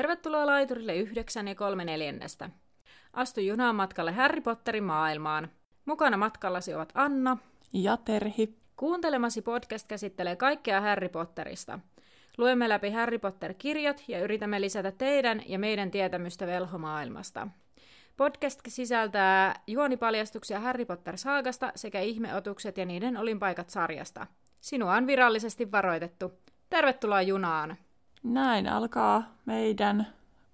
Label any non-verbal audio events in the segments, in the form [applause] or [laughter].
Tervetuloa laiturille 9 ja 3 neljännestä. Astu junaan matkalle Harry Potterin maailmaan. Mukana matkallasi ovat Anna ja Terhi. Kuuntelemasi podcast käsittelee kaikkea Harry Potterista. Luemme läpi Harry Potter-kirjat ja yritämme lisätä teidän ja meidän tietämystä velhomaailmasta. Podcast sisältää juonipaljastuksia Harry Potter-saagasta sekä ihmeotukset ja niiden olinpaikat sarjasta. Sinua on virallisesti varoitettu. Tervetuloa junaan! Näin alkaa meidän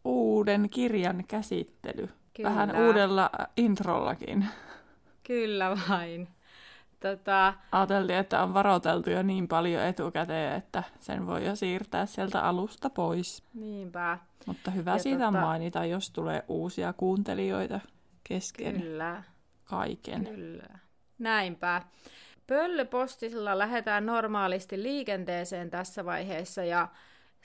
uuden kirjan käsittely. Kyllä. Vähän uudella introllakin. Kyllä vain. Tota... Ajateltiin, että on varoiteltu jo niin paljon etukäteen, että sen voi jo siirtää sieltä alusta pois. Niinpä. Mutta hyvä ja siitä tota... mainita, jos tulee uusia kuuntelijoita kesken Kyllä. kaiken. Kyllä. Näinpä. Pöllöpostilla lähdetään normaalisti liikenteeseen tässä vaiheessa ja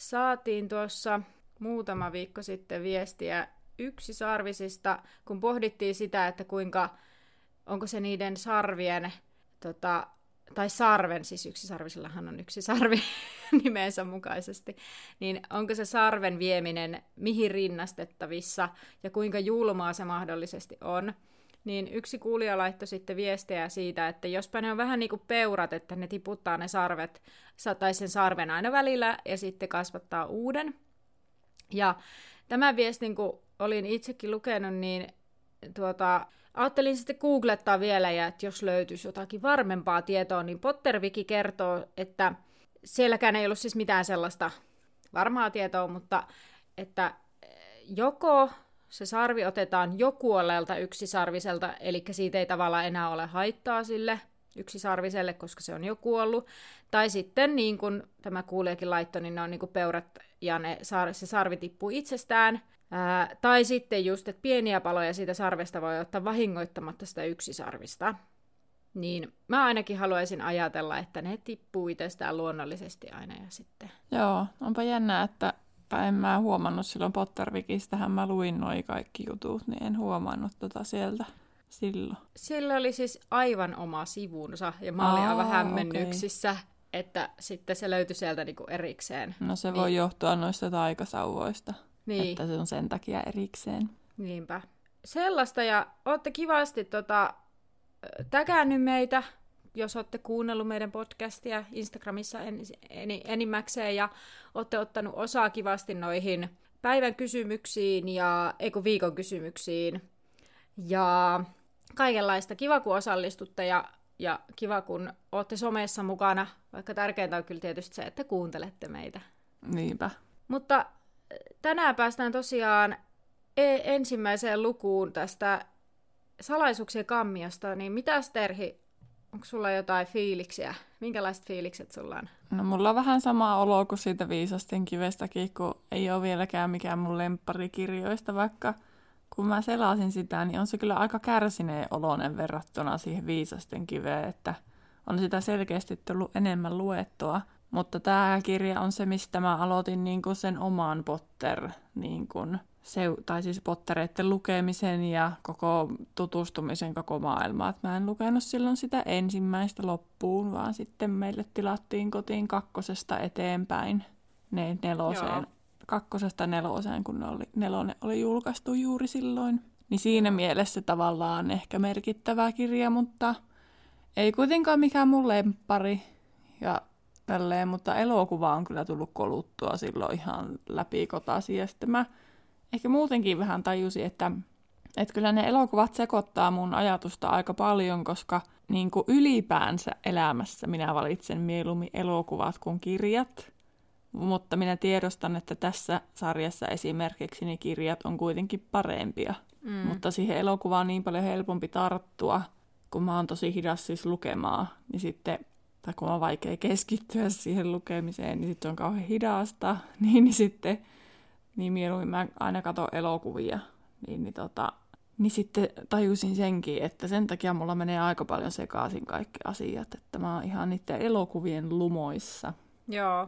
saatiin tuossa muutama viikko sitten viestiä yksi sarvisista, kun pohdittiin sitä, että kuinka, onko se niiden sarvien, tota, tai sarven, siis yksi sarvisillahan on yksi sarvi [laughs] nimensä mukaisesti, niin onko se sarven vieminen mihin rinnastettavissa ja kuinka julmaa se mahdollisesti on niin yksi kuulija laittoi sitten viestejä siitä, että jospa ne on vähän niin kuin peurat, että ne tiputtaa ne sarvet, tai sen sarven aina välillä, ja sitten kasvattaa uuden. Ja tämän viestin, kun olin itsekin lukenut, niin tuota, ajattelin sitten googlettaa vielä, ja että jos löytyisi jotakin varmempaa tietoa, niin Potterviki kertoo, että sielläkään ei ollut siis mitään sellaista varmaa tietoa, mutta että joko se sarvi otetaan jo kuolleelta yksisarviselta, eli siitä ei tavallaan enää ole haittaa sille yksisarviselle, koska se on jo kuollut. Tai sitten, niin kuin tämä kuulijakin laittoi, niin ne on niin kuin peurat ja ne, se sarvi tippuu itsestään. Ää, tai sitten just, että pieniä paloja siitä sarvesta voi ottaa vahingoittamatta sitä yksisarvista. Niin mä ainakin haluaisin ajatella, että ne tippuu itsestään luonnollisesti aina ja sitten... Joo, onpa jännää, että tai en mä huomannut silloin Pottervikistähän mä luin noi kaikki jutut, niin en huomannut tota sieltä silloin. Sillä oli siis aivan oma sivunsa, ja mä olin Aa, aivan hämmennyksissä, okay. että sitten se löytyi sieltä niinku erikseen. No se niin. voi johtua noista taikasauvoista, niin. että se on sen takia erikseen. Niinpä. Sellaista, ja ootte kivasti tota, täkännyt meitä jos olette kuunnellut meidän podcastia Instagramissa en, en, enimmäkseen ja olette ottanut osaa kivasti noihin päivän kysymyksiin ja eiku viikon kysymyksiin. Ja kaikenlaista. Kiva, kun osallistutte ja, ja kiva, kun olette somessa mukana, vaikka tärkeintä on kyllä tietysti se, että kuuntelette meitä. Niinpä. Mutta tänään päästään tosiaan e- ensimmäiseen lukuun tästä salaisuuksien kammiosta, niin mitä Terhi Onko sulla jotain fiiliksiä? Minkälaiset fiilikset sulla on? No mulla on vähän sama olo kuin siitä viisasten kivestäkin, kun ei ole vieläkään mikään mun lempparikirjoista, vaikka kun mä selasin sitä, niin on se kyllä aika kärsineen oloinen verrattuna siihen viisasten kiveen, että on sitä selkeästi tullut enemmän luettua. Mutta tämä kirja on se, mistä mä aloitin niin kuin sen oman Potter niin kuin seu- tai siis pottereiden lukemisen ja koko tutustumisen koko maailmaan. mä en lukenut silloin sitä ensimmäistä loppuun, vaan sitten meille tilattiin kotiin kakkosesta eteenpäin ne neloseen. Joo. Kakkosesta neloseen, kun ne oli, nelonen oli julkaistu juuri silloin. Niin siinä mielessä tavallaan ehkä merkittävä kirja, mutta ei kuitenkaan mikään mun lempari. Ja tälleen, mutta elokuva on kyllä tullut koluttua silloin ihan läpi kotasi. Ja sitten mä ehkä muutenkin vähän tajusin, että, että kyllä ne elokuvat sekoittaa mun ajatusta aika paljon, koska niin kuin ylipäänsä elämässä minä valitsen mieluummin elokuvat kuin kirjat. Mutta minä tiedostan, että tässä sarjassa esimerkiksi ne kirjat on kuitenkin parempia. Mm. Mutta siihen elokuvaan on niin paljon helpompi tarttua, kun mä oon tosi hidas siis lukemaan, niin sitten, tai kun on vaikea keskittyä siihen lukemiseen, niin sitten on kauhean hidasta, niin, [laughs] niin sitten niin mieluummin mä aina katson elokuvia, niin, niin, tota, niin sitten tajusin senkin, että sen takia mulla menee aika paljon sekaisin kaikki asiat, että mä oon ihan niiden elokuvien lumoissa. Joo.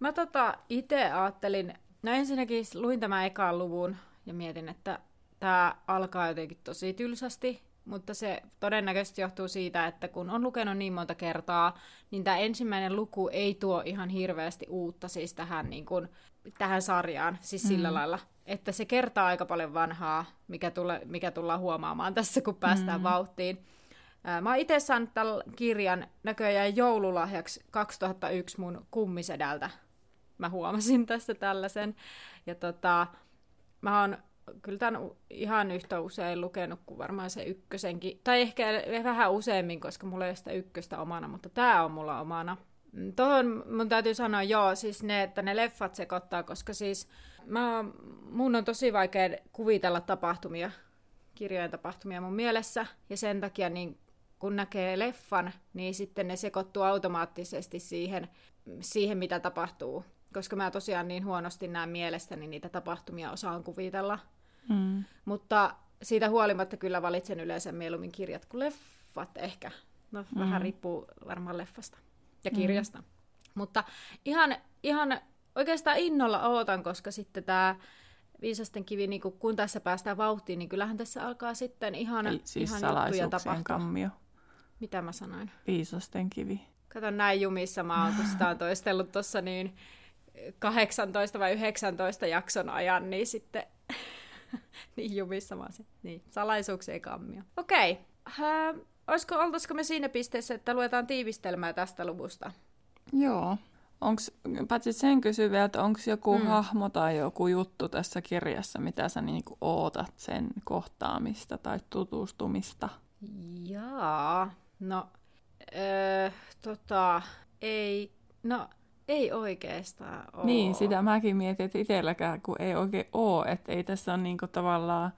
Mä tota itse ajattelin, no ensinnäkin luin tämän ekaan luvun ja mietin, että tämä alkaa jotenkin tosi tylsästi mutta se todennäköisesti johtuu siitä, että kun on lukenut niin monta kertaa, niin tämä ensimmäinen luku ei tuo ihan hirveästi uutta siis tähän, niin kuin, tähän sarjaan, siis sillä mm. lailla, että se kertaa aika paljon vanhaa, mikä, tule, mikä tullaan huomaamaan tässä, kun päästään mm. vauhtiin. Mä oon itse saanut tämän kirjan näköjään joululahjaksi 2001 mun kummisedältä. Mä huomasin [laughs] tässä tällaisen. Ja tota, mä oon kyllä tämän ihan yhtä usein lukenut kuin varmaan se ykkösenkin. Tai ehkä vähän useammin, koska mulla ei ole sitä ykköstä omana, mutta tämä on mulla omana. Tuohon mun täytyy sanoa, joo, siis ne, että ne leffat sekoittaa, koska siis mä, mun on tosi vaikea kuvitella tapahtumia, kirjojen tapahtumia mun mielessä, ja sen takia niin kun näkee leffan, niin sitten ne sekoittuu automaattisesti siihen, siihen mitä tapahtuu. Koska mä tosiaan niin huonosti näen mielestäni niitä tapahtumia osaan kuvitella. Mm. Mutta siitä huolimatta kyllä valitsen yleensä mieluummin kirjat kuin leffat ehkä. No mm. vähän riippuu varmaan leffasta ja kirjasta. Mm. Mutta ihan, ihan oikeastaan innolla ootan, koska sitten tämä Viisasten kivi, niin kun tässä päästään vauhtiin, niin kyllähän tässä alkaa sitten ihan, Ei, siis ihan juttuja tapahtua. kammio. Mitä mä sanoin? Viisasten kivi. Kato näin jumissa mä oon, kun sitä on toistellut tuossa niin 18 vai 19 jakson ajan, niin sitten [laughs] niin jumissa mä oon Niin, salaisuuksien kammio. Okei. Okay. Olisiko, oltaisiko me siinä pisteessä, että luetaan tiivistelmää tästä luvusta? Joo. Onks, paitsi sen vielä, että onko joku hmm. hahmo tai joku juttu tässä kirjassa, mitä sä niinku ootat sen kohtaamista tai tutustumista? Jaa, no, öö, tota, ei, no, ei oikeastaan ole. Niin, sitä mäkin mietin, että itselläkään, kun ei oikein ole, että ei tässä ole niinku tavallaan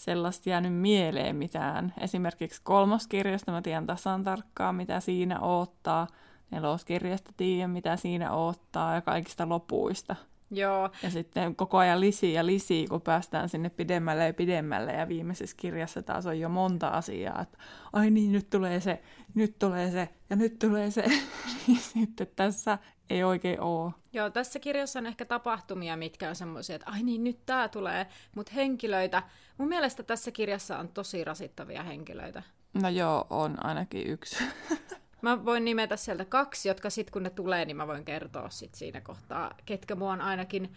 sellaista jäänyt mieleen mitään. Esimerkiksi kolmoskirjasta mä tiedän tasan tarkkaan, mitä siinä oottaa. Neloskirjasta tiedän, mitä siinä oottaa ja kaikista lopuista. Joo. Ja sitten koko ajan lisi ja lisi, kun päästään sinne pidemmälle ja pidemmälle. Ja viimeisessä kirjassa taas on jo monta asiaa, että ai niin, nyt tulee se, nyt tulee se ja nyt tulee se. [laughs] sitten tässä ei oikein ole. Joo, tässä kirjassa on ehkä tapahtumia, mitkä on semmoisia, että ai niin, nyt tämä tulee. Mutta henkilöitä, mun mielestä tässä kirjassa on tosi rasittavia henkilöitä. No joo, on ainakin yksi. [laughs] Mä voin nimetä sieltä kaksi, jotka sitten kun ne tulee, niin mä voin kertoa sit siinä kohtaa, ketkä mua on ainakin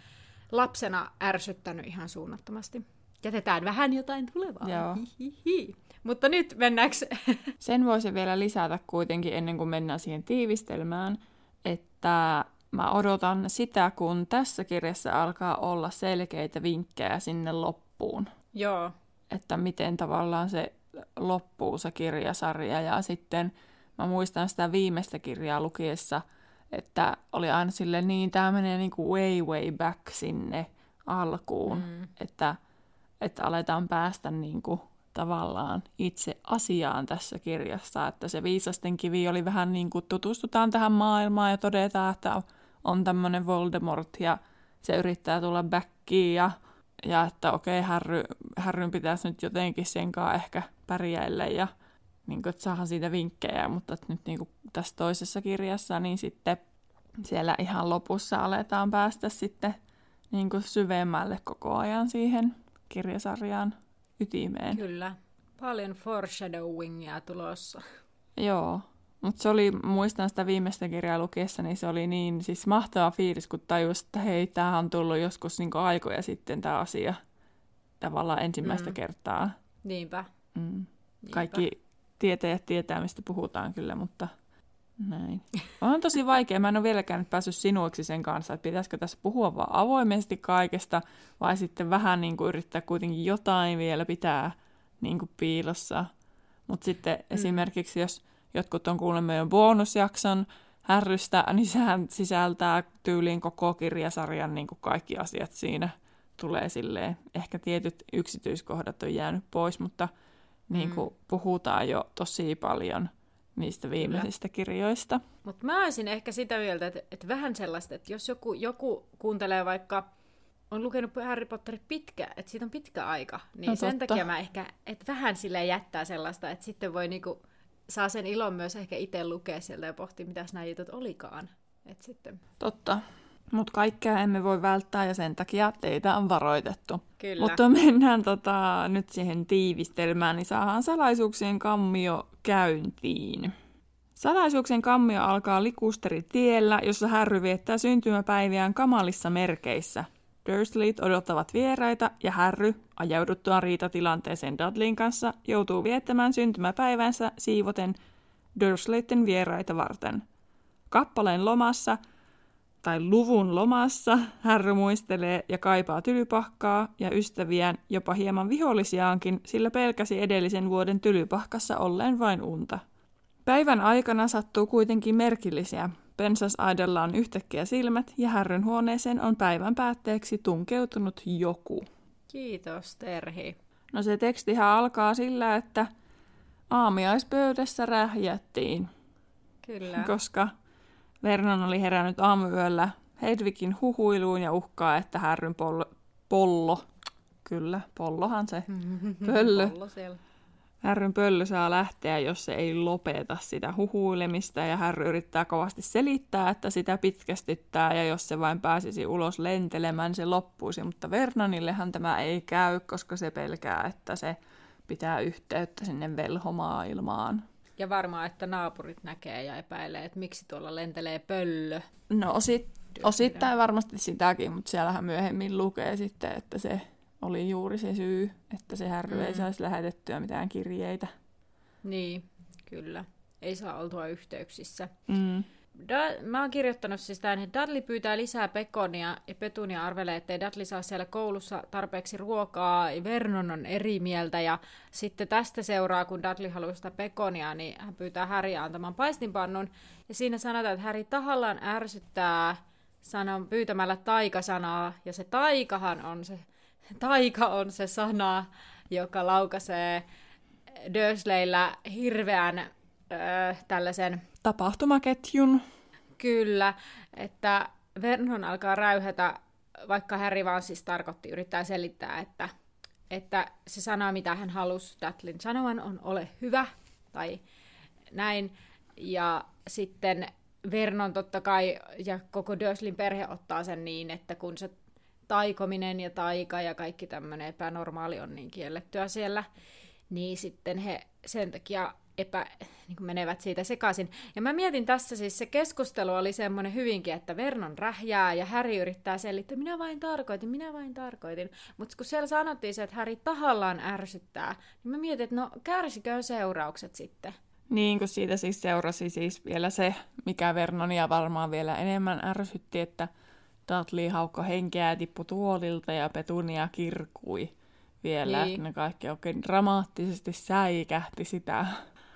lapsena ärsyttänyt ihan suunnattomasti. Jätetään vähän jotain tulevaa. Joo. Hihihi. Mutta nyt mennäänkö... [laughs] Sen voisi vielä lisätä kuitenkin ennen kuin mennään siihen tiivistelmään, että mä odotan sitä, kun tässä kirjassa alkaa olla selkeitä vinkkejä sinne loppuun. Joo. Että miten tavallaan se loppuu se kirjasarja ja sitten mä muistan sitä viimeistä kirjaa lukiessa, että oli aina sille niin, tämä menee niin kuin way way back sinne alkuun, mm. että, että aletaan päästä niin kuin tavallaan itse asiaan tässä kirjassa, että se viisasten kivi oli vähän niin kuin tutustutaan tähän maailmaan ja todetaan, että on tämmöinen Voldemort ja se yrittää tulla backiin ja, ja että okei, Harry, Harryn pitäisi nyt jotenkin senkaan ehkä pärjäillä ja niin kuin, että saadaan siitä vinkkejä, mutta että nyt niin kuin tässä toisessa kirjassa, niin sitten siellä ihan lopussa aletaan päästä sitten niin kuin syvemmälle koko ajan siihen kirjasarjaan ytimeen. Kyllä. Paljon foreshadowingia tulossa. Joo. Mutta se oli, muistan sitä viimeistä kirjaa lukiessa, niin se oli niin siis mahtava fiilis, kun tajus, että hei, tämähän on tullut joskus niin aikoja sitten tämä asia tavallaan ensimmäistä mm. kertaa. Niinpä. Mm. Niinpä. Kaikki tietäjät tietää, mistä puhutaan kyllä, mutta näin. On tosi vaikea. Mä en ole vieläkään nyt päässyt sinuiksi sen kanssa, että pitäisikö tässä puhua vaan avoimesti kaikesta, vai sitten vähän niin kuin yrittää kuitenkin jotain vielä pitää niin kuin piilossa. Mutta sitten mm. esimerkiksi, jos jotkut on kuullut meidän bonusjakson härrystä, niin sehän sisältää tyyliin koko kirjasarjan niin kuin kaikki asiat siinä tulee silleen. Ehkä tietyt yksityiskohdat on jäänyt pois, mutta – niin kuin mm. puhutaan jo tosi paljon niistä viimeisistä Kyllä. kirjoista. Mutta mä olisin ehkä sitä mieltä, että, että vähän sellaista, että jos joku, joku kuuntelee vaikka, on lukenut Harry Potterin pitkä, että siitä on pitkä aika, niin no, sen totta. takia mä ehkä, että vähän sille jättää sellaista, että sitten voi niinku, saa sen ilon myös ehkä itse lukea sieltä ja pohtia, mitä nämä jutut olikaan. Et sitten. Totta. Mutta kaikkea emme voi välttää ja sen takia teitä on varoitettu. Kyllä. Mutta mennään tota, nyt siihen tiivistelmään, niin saadaan salaisuuksien kammio käyntiin. Salaisuuksien kammio alkaa Likusteritiellä, jossa Harry viettää syntymäpäiviään kamalissa merkeissä. Dursleyt odottavat vieraita ja Harry, ajauduttuaan riitatilanteeseen Dudleyn kanssa, joutuu viettämään syntymäpäivänsä siivoten Dursleyten vieraita varten. Kappaleen lomassa – tai luvun lomassa Harry muistelee ja kaipaa tylypahkaa ja ystäviään, jopa hieman vihollisiaankin, sillä pelkäsi edellisen vuoden tylypahkassa olleen vain unta. Päivän aikana sattuu kuitenkin merkillisiä. Pensas Aidella on yhtäkkiä silmät ja Härryn huoneeseen on päivän päätteeksi tunkeutunut joku. Kiitos, Terhi. No se tekstihän alkaa sillä, että aamiaispöydässä rähjättiin. Kyllä. Koska Vernon oli herännyt aamuyöllä Hedvigin huhuiluun ja uhkaa, että Härryn pollo, pollo kyllä, pollohan se, [laughs] pöllö, Pollo siellä. Härryn pöllö saa lähteä, jos se ei lopeta sitä huhuilemista ja Härry yrittää kovasti selittää, että sitä pitkästyttää ja jos se vain pääsisi ulos lentelemään, se loppuisi, mutta Vernonillehan tämä ei käy, koska se pelkää, että se pitää yhteyttä sinne velhomaailmaan. Ja varmaan, että naapurit näkee ja epäilee, että miksi tuolla lentelee pöllö. No osit, osittain varmasti sitäkin, mutta siellähän myöhemmin lukee sitten, että se oli juuri se syy, että se Härry mm. ei saisi lähetettyä mitään kirjeitä. Niin, kyllä. Ei saa oltua yhteyksissä. Mm. Da- mä oon kirjoittanut siis tämän, että Dudley pyytää lisää pekonia ja Petunia arvelee, ettei Dudley saa siellä koulussa tarpeeksi ruokaa. Vernon on eri mieltä ja sitten tästä seuraa, kun Dudley haluaa sitä pekonia, niin hän pyytää Häriä antamaan paistinpannun. Ja siinä sanotaan, että Häri tahallaan ärsyttää sanan pyytämällä taikasanaa ja se taikahan on se, taika on se sana, joka laukaisee Dursleyllä hirveän öö, tällaisen Tapahtumaketjun. Kyllä, että Vernon alkaa räyhätä, vaikka Harry vaan siis tarkoitti, yrittää selittää, että, että se sana, mitä hän halusi Dudleyn sanovan, on ole hyvä, tai näin. Ja sitten Vernon totta kai, ja koko Dursleyn perhe ottaa sen niin, että kun se taikominen ja taika ja kaikki tämmöinen epänormaali on niin kiellettyä siellä, niin sitten he sen takia epä, niin kuin menevät siitä sekaisin. Ja mä mietin tässä siis, se keskustelu oli semmoinen hyvinkin, että Vernon rähjää ja Häri yrittää selittää, minä vain tarkoitin, minä vain tarkoitin. Mutta kun siellä sanottiin se, että Häri tahallaan ärsyttää, niin mä mietin, että no kärsikö seuraukset sitten? Niin, kun siitä siis seurasi siis vielä se, mikä Vernonia varmaan vielä enemmän ärsytti, että Dudley haukko henkeä ja tippui tuolilta ja Petunia kirkui vielä. Niin. Ne kaikki oikein dramaattisesti säikähti sitä,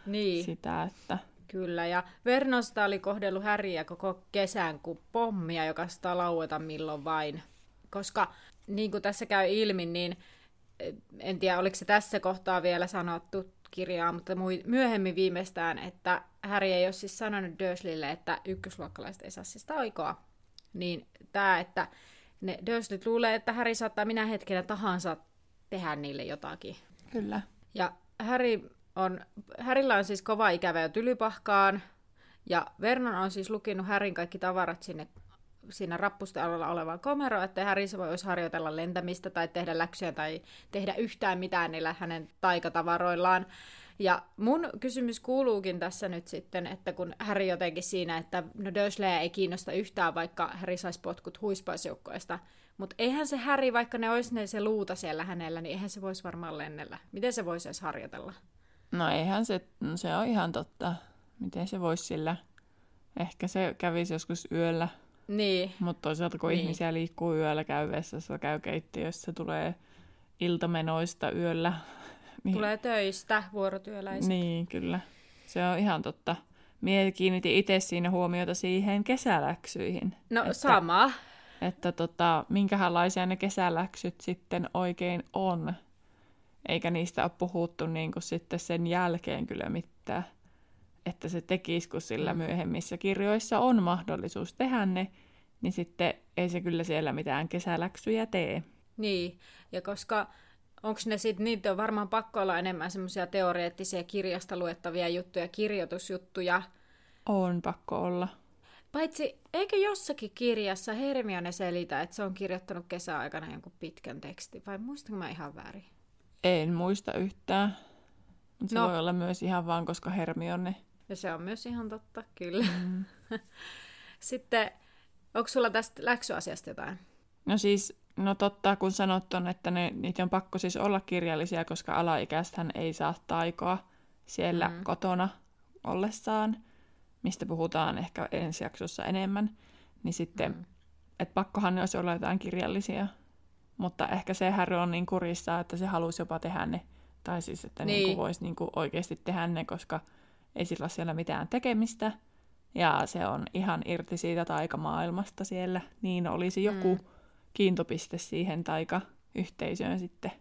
Niin. sitä että Kyllä, ja Vernosta oli kohdellut Häriä koko kesän kuin pommia, joka sitä laueta milloin vain. Koska, niin kuin tässä käy ilmi, niin eh, en tiedä, oliko se tässä kohtaa vielä sanottu kirjaa, mutta myöhemmin viimeistään, että Häri ei ole siis sanonut Dursleylle, että ykkösluokkalaiset ei saa siis taikoa. Niin tämä, että ne Dursleyt luulee, että Häri saattaa minä hetkenä tahansa tehdä niille jotakin. kyllä. Ja Harry on, Harrylla on siis kova ikävä jo tylypahkaan, ja Vernon on siis lukinut Harryn kaikki tavarat sinne siinä rappusten alla olevaan komeroon, että se voisi harjoitella lentämistä tai tehdä läksyjä tai tehdä yhtään mitään niillä hänen taikatavaroillaan. Ja mun kysymys kuuluukin tässä nyt sitten, että kun Harry jotenkin siinä, että no Dursley ei kiinnosta yhtään, vaikka Harry saisi potkut huispaisjoukkoista, mutta eihän se Harry, vaikka ne olisi ne se luuta siellä hänellä, niin eihän se voisi varmaan lennellä. Miten se voisi edes harjoitella? No eihän se, no se on ihan totta. Miten se voisi sillä? Ehkä se kävisi joskus yöllä, Niin, mutta toisaalta kun Niin. ihmisiä liikkuu yöllä, käy vessassa, käy keittiössä, tulee iltamenoista yöllä. [laughs] Niin, tulee töistä vuorotyöläiset. Niin, kyllä. Se on ihan totta. Mie kiinnitin itse siinä huomiota siihen kesäläksyihin. No että, sama. Että tota, minkälaisia ne kesäläksyt sitten oikein on. Eikä niistä ole puhuttu niin kuin sitten sen jälkeen kyllä mitään. Että se tekisi, kun sillä Mm. myöhemmissä kirjoissa on mahdollisuus tehdä ne, niin sitten ei se kyllä siellä mitään kesäläksyjä tee. Niin, ja koska onko ne sitten, niitä on varmaan pakko olla enemmän semmoisia teoreettisia kirjasta luettavia juttuja, kirjoitusjuttuja. On pakko olla. Paitsi, eikö jossakin kirjassa Hermione selitä, että se on kirjoittanut kesäaikana jonkun pitkän tekstin, vai muistanko mä ihan väärin? En muista yhtään. Mutta se No. voi olla myös ihan vaan, koska Hermione. Ja se on myös ihan totta, kyllä. Mm. [laughs] Sitten, onko sulla tästä läksyasiasta jotain? No siis, no totta, kun sanot on, että ne, niitä on pakko siis olla kirjallisia, koska alaikäistähän ei saa taikoa siellä Mm. kotona ollessaan, mistä puhutaan ehkä ensi jaksossa enemmän. Niin sitten, mm. että pakkohan ne olisi olla jotain kirjallisia. Mutta ehkä se Harry on niin kurissa, että se halusi jopa tehdä ne. Tai siis, että niin. Niin. voisi niin oikeasti tehdä ne, koska ei sillä ole siellä mitään tekemistä. Ja se on ihan irti siitä taikamaailmasta siellä. Niin olisi joku Mm. kiintopiste siihen taikayhteisöön sitten.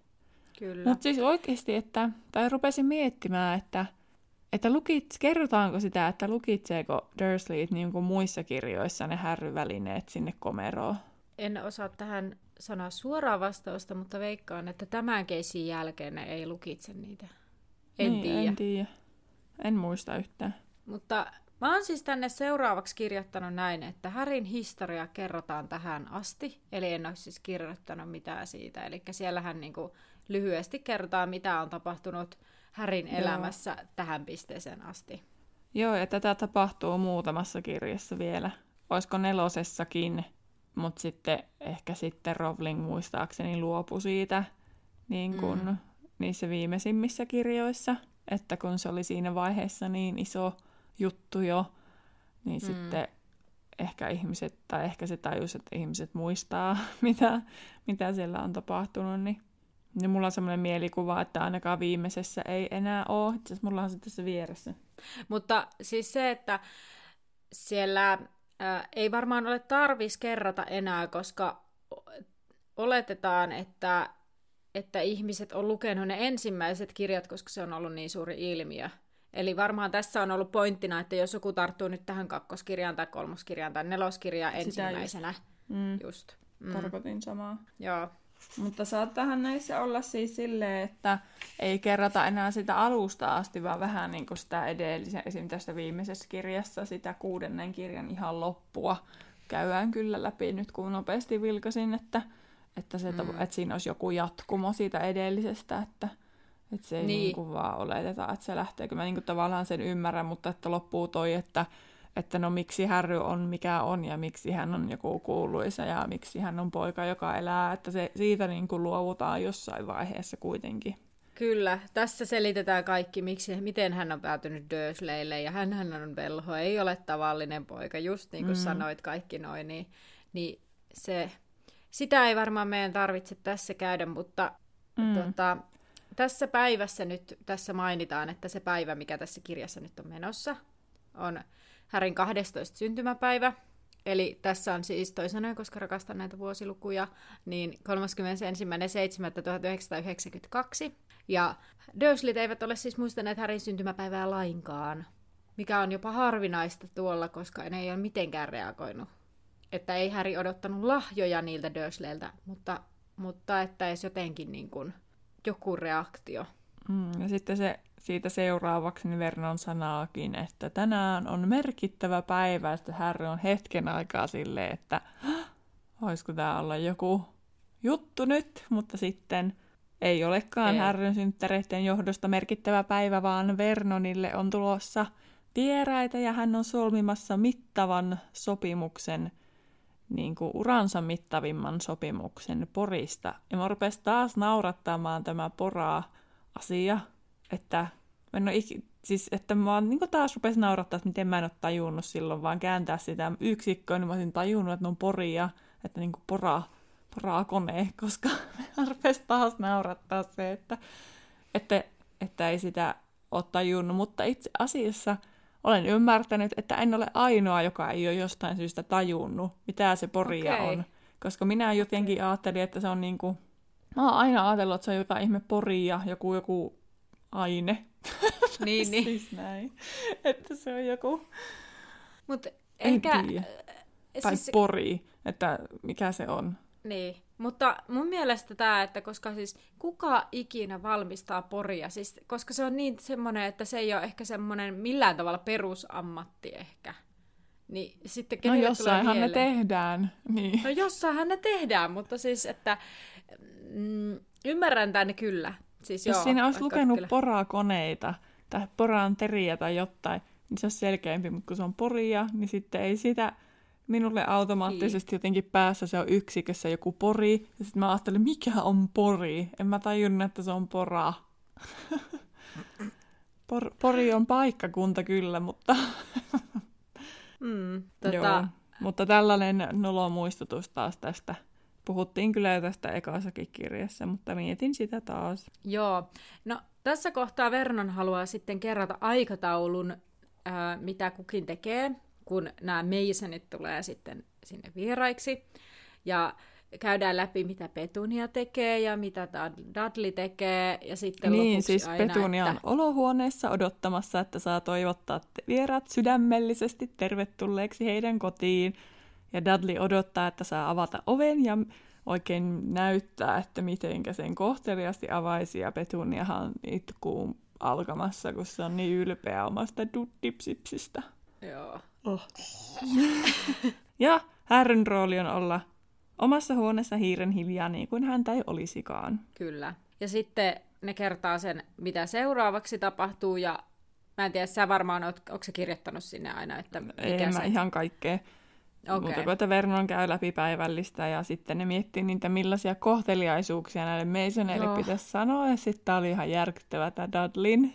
Kyllä. Mutta siis oikeasti, että, tai rupesin miettimään, että, että lukit, kerrotaanko sitä, että lukitseeko Dursleyt niin kuin muissa kirjoissa ne härryvälineet sinne komeroon? En osaa tähän sanoa suoraa vastausta, mutta veikkaan, että tämän keisin jälkeen ne ei lukitse niitä. En niin, tiedä. En tiedä. En muista yhtään. Mutta mä oon siis tänne seuraavaksi kirjoittanut näin, että Härin historia kerrotaan tähän asti. Eli en ole siis kirjoittanut mitään siitä. Eli siellähän niinku lyhyesti kerrotaan, mitä on tapahtunut Härin Joo. elämässä tähän pisteeseen asti. Joo, ja tätä tapahtuu muutamassa kirjassa vielä. Olisiko nelosessakin, mutta sitten ehkä sitten Rowling muistaakseni luopui siitä niin kuin Mm. niissä viimeisimmissä kirjoissa, että kun se oli siinä vaiheessa niin iso juttu jo, niin Mm. sitten ehkä ihmiset, tai ehkä se tajus, että ihmiset muistaa, [laughs] mitä, mitä siellä on tapahtunut, niin niin mulla on semmoinen mielikuva, että ainakaan viimeisessä ei enää ole. Itse asiassa mulla on se tässä vieressä. Mutta siis se, että siellä ää, ei varmaan ole tarvis kerrata enää, koska oletetaan, että, että ihmiset on lukenut ne ensimmäiset kirjat, koska se on ollut niin suuri ilmiö. Eli varmaan tässä on ollut pointtina, että jos joku tarttuu nyt tähän kakkoskirjaan tai kolmoskirjaan tai neloskirjaan Sitä ensimmäisenä. Mm. Just. Mm. Tarkoitin samaa. Joo. Mutta saattahan näissä olla siis silleen, että ei kerrota enää sitä alusta asti, vaan vähän niin kuin sitä edellisen, esim. tästä viimeisessä kirjassa, sitä kuudennen kirjan ihan loppua käydään kyllä läpi nyt, kun nopeasti vilkasin, että, että, se, Mm. että siinä olisi joku jatkumo siitä edellisestä, että, että se ei Niin. niin. Niin vaan oleteta, että se lähtee. Kyllä mä niin kuin tavallaan sen ymmärrän, mutta että loppuu toi, että, että no miksi Harry on mikä on ja miksi hän on joku kuuluisa ja miksi hän on poika, joka elää, että se, siitä niin kuin luovutaan jossain vaiheessa kuitenkin. Kyllä, tässä selitetään kaikki, miksi, miten hän on päätynyt Dursleylle ja hän on velho, ei ole tavallinen poika, just niin kuin mm. Sanoit kaikki noin, niin, niin se, sitä ei varmaan meidän tarvitse tässä käydä, mutta mm. tota, tässä päivässä nyt, tässä mainitaan, että se päivä, mikä tässä kirjassa nyt on menossa, on Härin 12. syntymäpäivä, Eli tässä on siis toisin sanoen, koska rakastan näitä vuosilukuja, niin 31.7.1992. Ja Dursleyt eivät ole siis muistaneet Härin syntymäpäivää lainkaan, mikä on jopa harvinaista tuolla, koska ne ei ole mitenkään reagoinut. Että ei Häri odottanut lahjoja niiltä Dursleyltä, mutta, mutta että edes jotenkin niin kuin joku reaktio. Mm, ja sitten se siitä seuraavaksi niin Vernon sanaakin, että tänään on merkittävä päivä, sitten Harry on hetken aikaa silleen, että "Hah, voisiko tämä olla joku juttu nyt, mutta sitten ei olekaan Ei. Harryn synttäreiden johdosta merkittävä päivä, vaan Vernonille on tulossa vieraita ja hän on solmimassa mittavan sopimuksen, niin kuin uransa mittavimman sopimuksen porista. Ja mä taas naurattamaan tämä poraa asia, että mä en ole iki, siis, että mä oon niin taas rupesin naurattaa, että miten mä en ole tajunnut silloin, vaan kääntää sitä yksikköä, niin mä olisin tajunnut, että ne on poria, että niin kuin pora, poraa kone, [laughs] koska mä rupesin taas naurattaa se, että, että, että ei sitä ole tajunnut, mutta itse asiassa olen ymmärtänyt, että en ole ainoa, joka ei ole jostain syystä tajunnut, mitä se poria Okei. on. Koska minä jotenkin ajattelin, että se on niin kuin, mä oon aina ajatellut, että se on jotain ihme poria, joku, joku aine. Niin, [laughs] niin. siis näin. Että se on joku, Mutta en ehkä... tiedä. Tai siis- pori, että mikä se on. Niin, mutta mun mielestä tämä, että koska siis kuka ikinä valmistaa poria, siis, koska se on niin semmoinen, että se ei ole ehkä semmoinen millään tavalla perusammatti ehkä. Niin sitten No jossainhan ne tehdään. Niin. No jossainhan ne tehdään, mutta siis, että mm, ymmärrän tänne kyllä. Siis Jos joo, siinä olisi lukenut kyllä. porakoneita tai poran teriä tai jotain, niin se olisi selkeämpi, mutta kun se on poria, niin sitten ei sitä minulle automaattisesti Niin. jotenkin päässä se on yksikössä joku pori. Ja sitten mä ajattelin, mikä on pori? En mä tajunnut, että se on pora. [laughs] Por, pori on paikkakunta kyllä, mutta, Mm, [laughs] tota... Joo. mutta tällainen nolomuistutus taas tästä. Puhuttiin kyllä jo tästä ekassakin kirjassa, mutta mietin sitä taas. Joo. No tässä kohtaa Vernon haluaa sitten kerrata aikataulun, ää, mitä kukin tekee, kun nämä Masonit tulee sitten sinne vieraiksi. Ja käydään läpi, mitä Petunia tekee ja mitä Dud- Dudley tekee. Ja sitten Niin, lopuksi siis aina, Petunia että... on olohuoneessa odottamassa, että saa toivottaa vieraat sydämellisesti tervetulleeksi heidän kotiin. Ja Dudley odottaa, että saa avata oven ja oikein näyttää, että mitenkä sen kohteliasti avaisi. Ja Petuniahan itkuu alkamassa, kun se on niin ylpeä omasta duttipsipsistä. Joo. Oh. [laughs] ja Härryn rooli on olla omassa huoneessa hiiren hiljaa niin kuin häntä ei olisikaan. Kyllä. Ja sitten ne kertaa sen, mitä seuraavaksi tapahtuu, ja mä en tiedä, sä varmaan oot, onko se kirjoittanut sinne aina, että mikä En se... mä ihan kaikkea. Okay. Mutta kun että Vernon käy läpi päivällistä ja sitten ne miettii niitä, millaisia kohteliaisuuksia näille Masoneille Joo. pitäisi sanoa. Ja sitten tää oli ihan järkyttävä tämä Dudlin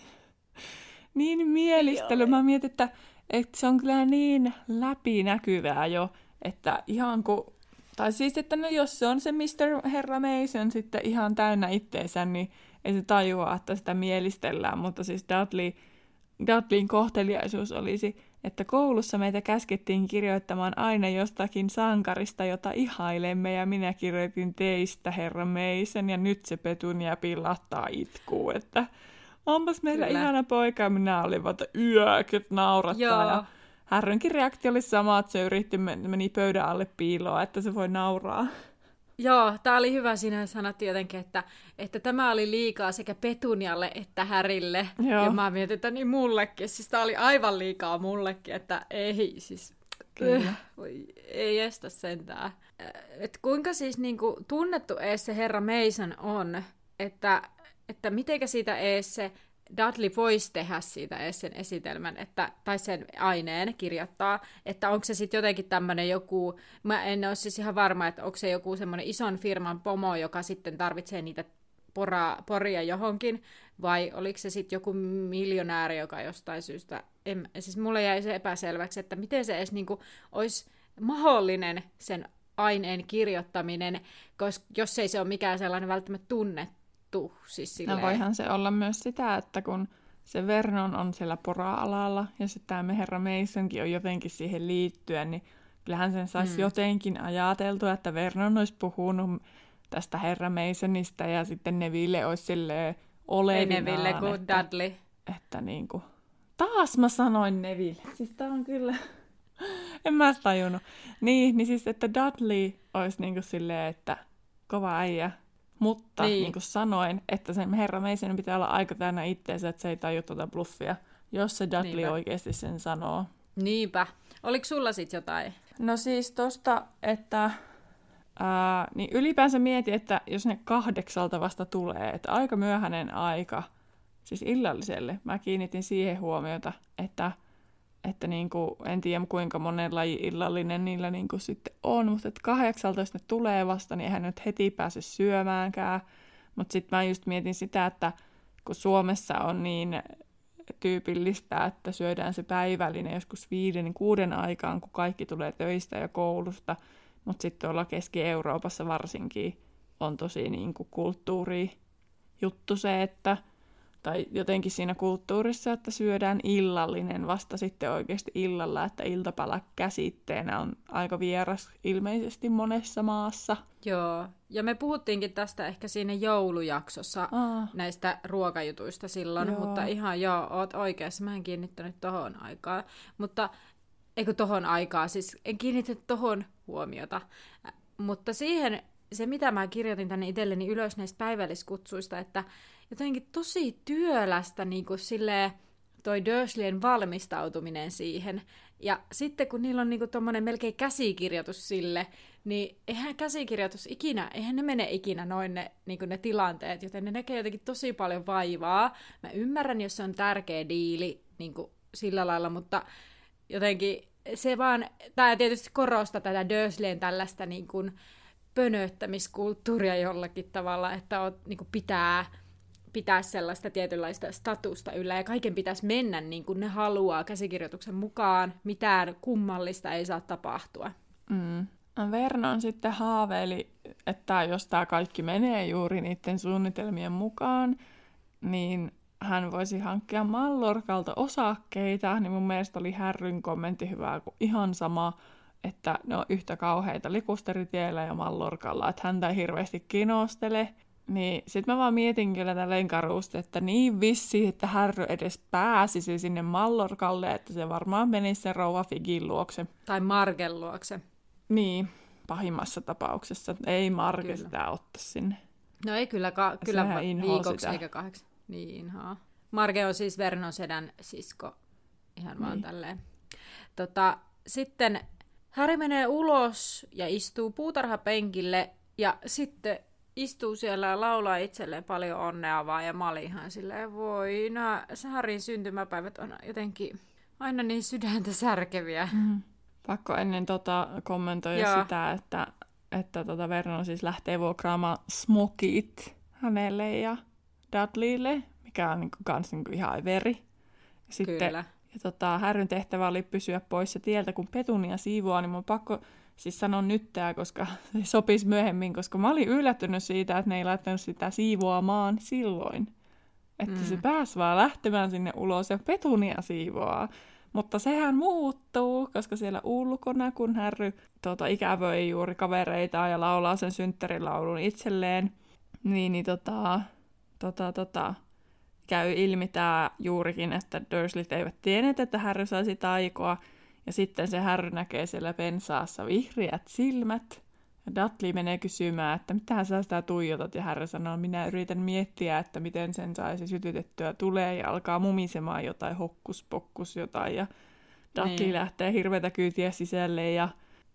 [laughs] niin mielistely. Mä mietin, että, että se on kyllä niin läpinäkyvää jo, että ihan kun... Tai siis, että no jos se on se Mr. Herra Mason sitten ihan täynnä itteensä, niin ei se tajua, että sitä mielistellään. Mutta siis Dudley, Dudleyn kohteliaisuus olisi, että koulussa meitä käskettiin kirjoittamaan aina jostakin sankarista, jota ihailemme, ja minä kirjoitin teistä, herra Mason, ja nyt se Petunia pillattaa itkuu, että onpas meillä Kyllä. ihana poika, ja minä olin vaan, että yököt naurattaa, Joo. ja Härrynkin reaktio oli sama, että se yritti, men- meni pöydän alle piiloon, että se voi nauraa. Joo, tämä oli hyvä. Siinä sanottiin jotenkin, että, että tämä oli liikaa sekä Petunialle että Härille. Joo. Ja mä mietin, että niin mullekin. Siis tämä oli aivan liikaa mullekin, että ei siis... Kyllä. Äh, voi, ei estä sentään. Äh, Et kuinka siis niinku tunnettu ees se herra Mason on, että, että mitenkä siitä ees se Dudley voisi tehdä siitä sen esitelmän, että, tai sen aineen kirjoittaa, että onko se sitten jotenkin tämmöinen joku, mä en ole siis ihan varma, että onko se joku semmoinen ison firman pomo, joka sitten tarvitsee niitä pora, poria johonkin, vai oliko se sitten joku miljonääri, joka jostain syystä, en, siis mulle jäi se epäselväksi, että miten se edes niinku olisi mahdollinen sen aineen kirjoittaminen, koska jos ei se ole mikään sellainen välttämättä tunnettu, siis Ja silleen, voihan se olla myös sitä, että kun se Vernon on siellä pora-alalla ja sitten tämä herra Masonkin on jotenkin siihen liittyen, niin kyllähän sen saisi Mm. jotenkin ajateltua, että Vernon olisi puhunut tästä herra Masonista ja sitten Neville olisi silleen ei olevinaan. Neville kuin että, Dudley. että niin kuin, taas mä sanoin Neville. Siis tää on kyllä, [laughs] en mä tajunnut. Niin, niin siis, että Dudley olisi niin kuin silleen, että kova äijä. Mutta Niin. niin. kuin sanoin, että sen herra Mason pitää olla aika täynnä itteensä, että se ei taju tuota bluffia, jos se Dudley Niinpä. oikeasti sen sanoo. Niinpä. Oliko sulla sitten jotain? No siis tosta, että ää, niin ylipäänsä mieti, että jos ne kahdeksalta vasta tulee, että aika myöhäinen aika, siis illalliselle, mä kiinnitin siihen huomiota, että, että niinku, en tiedä kuinka monen laji illallinen niillä niinku sitten on, mutta että kahdeksalta jos ne tulee vasta, niin eihän nyt heti pääse syömäänkään. Mutta sitten mä just mietin sitä, että kun Suomessa on niin tyypillistä, että syödään se päivällinen joskus viiden, kuuden aikaan, kun kaikki tulee töistä ja koulusta, mutta sitten tuolla Keski-Euroopassa varsinkin on tosi niin kuin kulttuuri juttu se, että tai jotenkin siinä kulttuurissa, että syödään illallinen vasta sitten oikeasti illalla, että iltapala käsitteenä on aika vieras ilmeisesti monessa maassa. Joo, ja me puhuttiinkin tästä ehkä siinä joulujaksossa Aa, näistä ruokajutuista silloin, Joo. mutta ihan joo, oot oikeassa, mä en kiinnittänyt tohon aikaa. Mutta, eikö tohon aikaa, siis en kiinnittänyt tohon huomiota. Mutta siihen, se mitä mä kirjoitin tänne itselleni ylös näistä päivälliskutsuista, että jotenkin tosi työlästä niin kuin silleen, toi Dursleyn valmistautuminen siihen. Ja sitten kun niillä on niinku tommonen melkein käsikirjoitus sille, niin eihän käsikirjoitus ikinä, eihän ne mene ikinä noin ne, niinku ne tilanteet, joten ne näkee jotenkin tosi paljon vaivaa. Mä ymmärrän, jos se on tärkeä diili niinku sillä lailla, mutta jotenkin se vaan, tämä tietysti korostaa tätä Dursleyn tällaista niin kuin pönöttämiskulttuuria jollakin tavalla, että on, niin kuin pitää pitää sellaista tietynlaista statusta yllä ja kaiken pitäisi mennä niin kuin ne haluaa käsikirjoituksen mukaan. Mitään kummallista ei saa tapahtua. Mm. Vernon sitten haaveili, että jos tämä kaikki menee juuri niiden suunnitelmien mukaan, niin hän voisi hankkia Mallorkalta osakkeita, niin mun mielestä oli Härryn kommentti hyvä kuin ihan sama, että ne on yhtä kauheita likusteritiellä ja Mallorkalla, että häntä ei hirveästi kinostele. Niin sit mä vaan mietin kyllä tälleen karusti, että niin vissi, että Härry edes pääsisi sinne Mallorkalle, että se varmaan menisi sen rouva Figin luokse. Tai Margen luokse. Niin, pahimmassa tapauksessa. Ei Marge kyllä. sitä ottaisi sinne. No ei kyllä, ka- kyllä viikoksi sitä. eikä kahdeksi. Niin, haa. Marge on siis Vernon sedän sisko. Ihan niin. vaan tälleen. Tota, sitten Häri menee ulos ja istuu puutarhapenkille ja sitten istuu siellä ja laulaa itselleen paljon onnea vaan ja mä olin ihan silleen, voi, no, Harin syntymäpäivät on jotenkin aina niin sydäntä särkeviä. Mm. Pakko ennen tota kommentoida Joo. sitä, että, että tota Vernon siis lähtee vuokraamaan smokit hänelle ja Dudleylle, mikä on niin kuin, kans niin kuin ihan veri. Sitten, Kyllä. Ja tota, Härryn tehtävä oli pysyä poissa tieltä, kun Petunia siivoaa, niin mun pakko siis sanoa nyt tää, koska [laughs] se sopisi myöhemmin, koska mä olin yllättynyt siitä, että ne ei laittanut sitä siivoamaan silloin. Että mm. se pääsi vaan lähtemään sinne ulos ja Petunia siivoaa. Mutta sehän muuttuu, koska siellä ulkona, kun Härry tota, ikävöi juuri kavereita ja laulaa sen synttärilaulun itselleen, niin, niin tota, tota, tota, käy ilmi tämä juurikin, että Dursleyt eivät tienneet, että Harry saisi taikoa, ja sitten se Harry näkee siellä pensaassa vihreät silmät, ja Dudley menee kysymään, että mitä sä sitä tuijotat, ja Harry sanoo, minä yritän miettiä, että miten sen saisi sytytettyä tulee, ja alkaa mumisemaan jotain hokkuspokkus jotain, ja Dudley niin. lähtee hirveätä kyytiä sisälle, ja,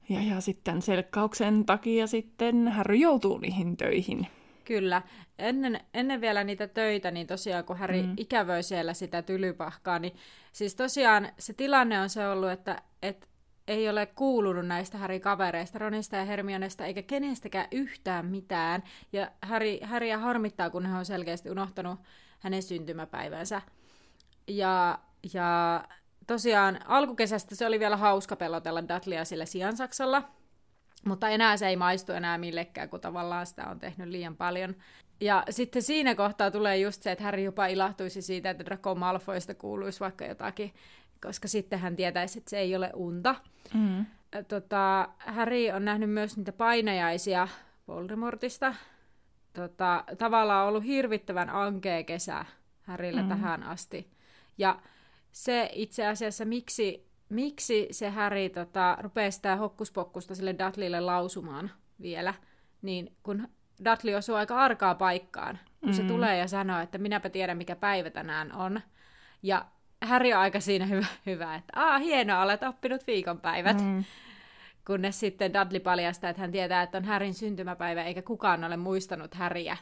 ja, ja sitten selkkauksen takia sitten Harry joutuu niihin töihin. Kyllä. Ennen, ennen vielä niitä töitä, niin tosiaan kun Häri mm. ikävöi siellä sitä tylypahkaa, niin siis tosiaan se tilanne on se ollut, että, että ei ole kuulunut näistä Häri kavereista, Ronista ja Hermionesta, eikä kenestäkään yhtään mitään. Ja Häri, Häriä harmittaa, kun hän on selkeästi unohtanut hänen syntymäpäivänsä. Ja, ja tosiaan alkukesästä se oli vielä hauska pelotella Dudleya sillä siansaksalla, mutta enää se ei maistu enää millekään, kun tavallaan sitä on tehnyt liian paljon. Ja sitten siinä kohtaa tulee just se, että Harry jopa ilahtuisi siitä, että Draco Malfoysta kuuluisi vaikka jotakin, koska sitten hän tietäisi, että se ei ole unta. Mm. Tota, Harry on nähnyt myös niitä painajaisia Voldemortista. Tota, tavallaan ollut hirvittävän ankea kesä Harryllä mm. tähän asti. Ja se itse asiassa, miksi miksi se Harry tota, rupeaa sitä hokkuspokkusta sille Dudleylle lausumaan vielä, niin kun Dudley osuu aika arkaa paikkaan, kun mm. se tulee ja sanoo, että minäpä tiedän, mikä päivä tänään on. Ja Harry on aika siinä hyvä, [laughs] hyvä että aa, hienoa, olet oppinut viikonpäivät. Mm. Kunnes sitten Dudley paljastaa, että hän tietää, että on Härin syntymäpäivä, eikä kukaan ole muistanut Häriä.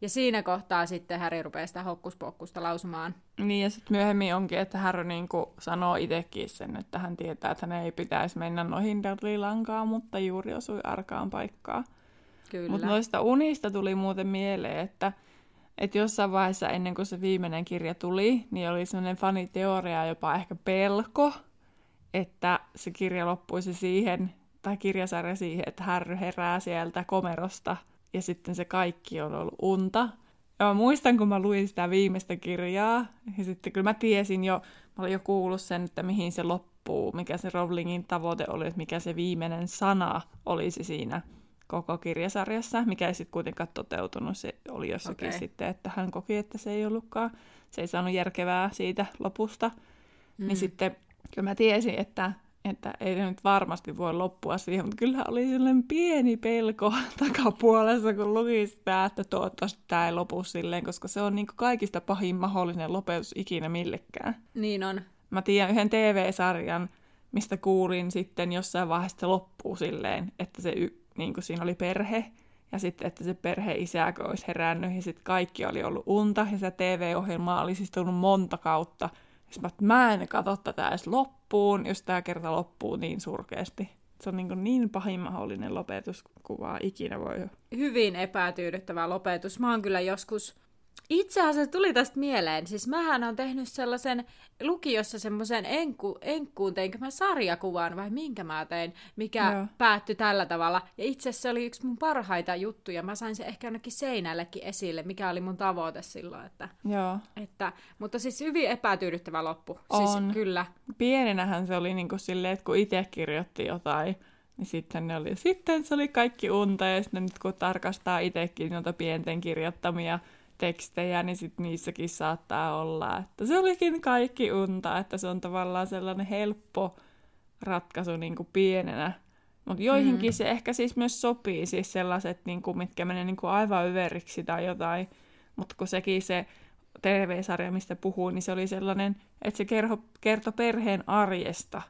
Ja siinä kohtaa sitten Harry rupeaa sitä hokkuspokkusta lausumaan. Niin, ja sitten myöhemmin onkin, että Harry niinku sanoo itsekin sen, että hän tietää, että hän ei pitäisi mennä noihin Dudley-lankaan, mutta juuri osui arkaan paikkaa. Kyllä. Mutta noista unista tuli muuten mieleen, että, että jossain vaiheessa ennen kuin se viimeinen kirja tuli, niin oli sellainen faniteoria, jopa ehkä pelko, että se kirja loppuisi siihen, tai kirjasarja siihen, että Harry herää sieltä komerosta – ja sitten se kaikki on ollut unta. Ja mä muistan, kun mä luin sitä viimeistä kirjaa, ja sitten kyllä mä tiesin jo, mä olin jo kuullut sen, että mihin se loppuu, mikä se Rowlingin tavoite oli, että mikä se viimeinen sana olisi siinä koko kirjasarjassa, mikä ei sitten kuitenkaan toteutunut. Se oli jossakin okay. sitten, että hän koki, että se ei ollutkaan, se ei saanut järkevää siitä lopusta. Niin mm. Niin sitten kyllä mä tiesin, että, että ei se nyt varmasti voi loppua siihen, mutta kyllä oli sellainen pieni pelko [laughs] takapuolessa, kun luki sitä, että toivottavasti tämä ei lopu silleen, koska se on niin kaikista pahin mahdollinen lopetus ikinä millekään. Niin on. Mä tiedän yhden TV-sarjan, mistä kuulin sitten jossain vaiheessa se loppuu silleen, että se niin kuin siinä oli perhe, ja sitten, että se perhe isä olisi herännyt, ja sitten kaikki oli ollut unta, ja se TV-ohjelma oli siis tullut monta kautta. Ja mä, että mä en katso tätä edes loppuun, jos tämä kerta loppuu niin surkeasti. Se on niin, niin pahin mahdollinen lopetus, kuin vaan ikinä voi. Hyvin epätyydyttävä lopetus. Mä oon kyllä joskus itse asiassa tuli tästä mieleen. Siis mähän on tehnyt sellaisen lukiossa semmoisen enku, enkkuun, teinkö mä sarjakuvan vai minkä mä tein, mikä Joo. päättyi tällä tavalla. Ja itse asiassa se oli yksi mun parhaita juttuja. Mä sain se ehkä ainakin seinällekin esille, mikä oli mun tavoite silloin. Että, Joo. Että, mutta siis hyvin epätyydyttävä loppu. Siis on. Siis kyllä. Pienenähän se oli niin kuin silleen, että kun itse kirjoitti jotain, niin sitten ne oli, sitten se oli kaikki unta, ja sitten nyt kun tarkastaa itsekin noita pienten kirjoittamia tekstejä, niin sit niissäkin saattaa olla, että se olikin kaikki unta, että se on tavallaan sellainen helppo ratkaisu niin kuin pienenä. Mutta joihinkin mm. se ehkä siis myös sopii, siis sellaiset, niin kuin, mitkä menee niin kuin aivan yveriksi tai jotain. Mutta kun sekin se TV-sarja, mistä puhuin, niin se oli sellainen, että se kerho, kertoi perheen arjesta.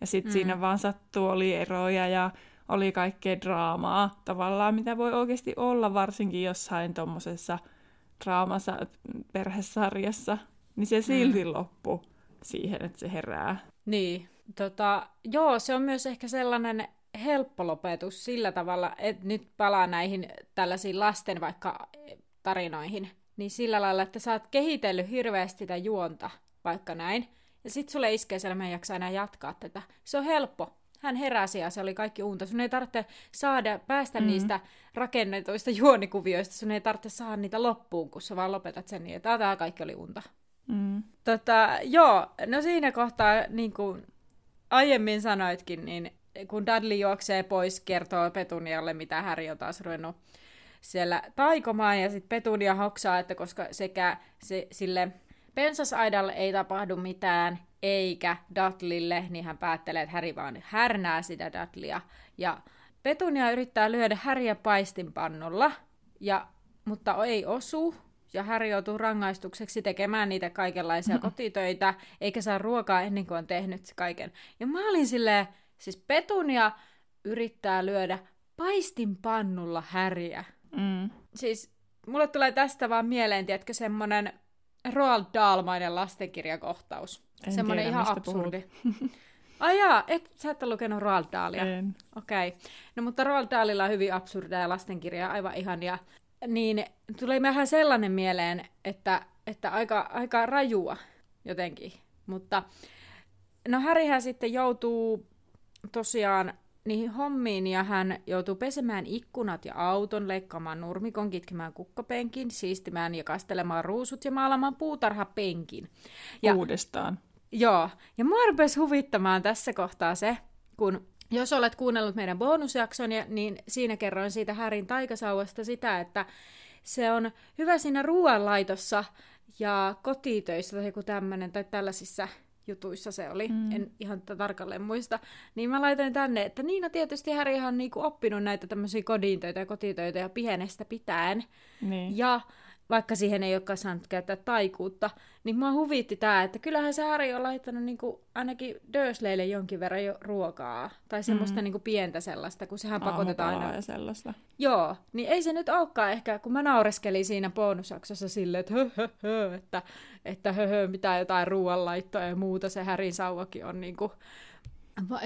Ja sitten mm. siinä vaan sattuu, oli eroja ja oli kaikkea draamaa tavallaan, mitä voi oikeasti olla varsinkin jossain tuommoisessa draamassa perhesarjassa, niin se silti mm. loppu siihen, että se herää. Niin, tota, joo, se on myös ehkä sellainen helppo lopetus sillä tavalla, että nyt palaa näihin tällaisiin lasten vaikka tarinoihin, niin sillä lailla, että sä oot kehitellyt hirveästi sitä juonta, vaikka näin, ja sit sulle iskee siellä, mä jaksa enää jatkaa tätä. Se on helppo hän heräsi ja se oli kaikki unta. Sun ei tarvitse saada, päästä mm-hmm. niistä rakennetuista juonikuvioista, sun ei tarvitse saada niitä loppuun, kun sä vaan lopetat sen niin, että tämä kaikki oli unta. Mm. Tota, joo, no siinä kohtaa, niin kuin aiemmin sanoitkin, niin kun Dudley juoksee pois, kertoo Petunialle, mitä Harry on taas ruvennut siellä taikomaan, ja sitten Petunia hoksaa, että koska sekä se, sille pensasaidalle ei tapahdu mitään, eikä Dudleylle, niin hän päättelee, että Häri vaan härnää sitä Dudleya. Ja Petunia yrittää lyödä Häriä paistinpannolla, ja, mutta ei osu, ja Häri joutuu rangaistukseksi tekemään niitä kaikenlaisia mm-hmm. kotitöitä, eikä saa ruokaa ennen kuin on tehnyt kaiken. Ja mä olin silleen, siis Petunia yrittää lyödä paistinpannulla Häriä. Mm. Siis mulle tulee tästä vaan mieleen, tiedätkö, semmonen Roald Dahlmainen lastenkirjakohtaus. En Semmoinen tiedä, ihan absurdi. [laughs] Ai jaa, et, sä et ole lukenut Roald Dahlia. En. Okei. Okay. No mutta Roald Dahlilla on hyvin absurdeja lastenkirjoja, aivan ihania. Niin tuli vähän sellainen mieleen, että, että aika, aika rajua jotenkin. Mutta no Härihän sitten joutuu tosiaan niihin hommiin ja hän joutuu pesemään ikkunat ja auton, leikkaamaan nurmikon, kitkemään kukkapenkin, siistimään ja kastelemaan ruusut ja maalaamaan puutarhapenkin. Ja, Uudestaan. Joo, ja mua rupesi huvittamaan tässä kohtaa se, kun jos olet kuunnellut meidän bonusjakson, niin siinä kerroin siitä Härin taikasauvasta sitä, että se on hyvä siinä ruoanlaitossa ja kotitöissä tai joku tämmöinen, tai tällaisissa jutuissa se oli, mm. en ihan tarkalleen muista, niin mä laitoin tänne, että niin no tietysti Härihän on niinku oppinut näitä tämmöisiä kodintöitä ja kotitöitä ja pienestä pitäen. Niin. Ja vaikka siihen ei olekaan saanut käyttää taikuutta, niin mua huvitti tämä, että kyllähän se Harry on laittanut niinku ainakin Dursleylle jonkin verran jo ruokaa. Tai semmoista mm. niinku pientä sellaista, kun sehän pakotetaan aina. ja sellaista. Joo, niin ei se nyt olekaan ehkä, kun mä naureskelin siinä bonusaksossa silleen, että hö, hö, hö, että, että hö, hö, mitä jotain ruoanlaittoa ja muuta, se Härin sauvakin on niinku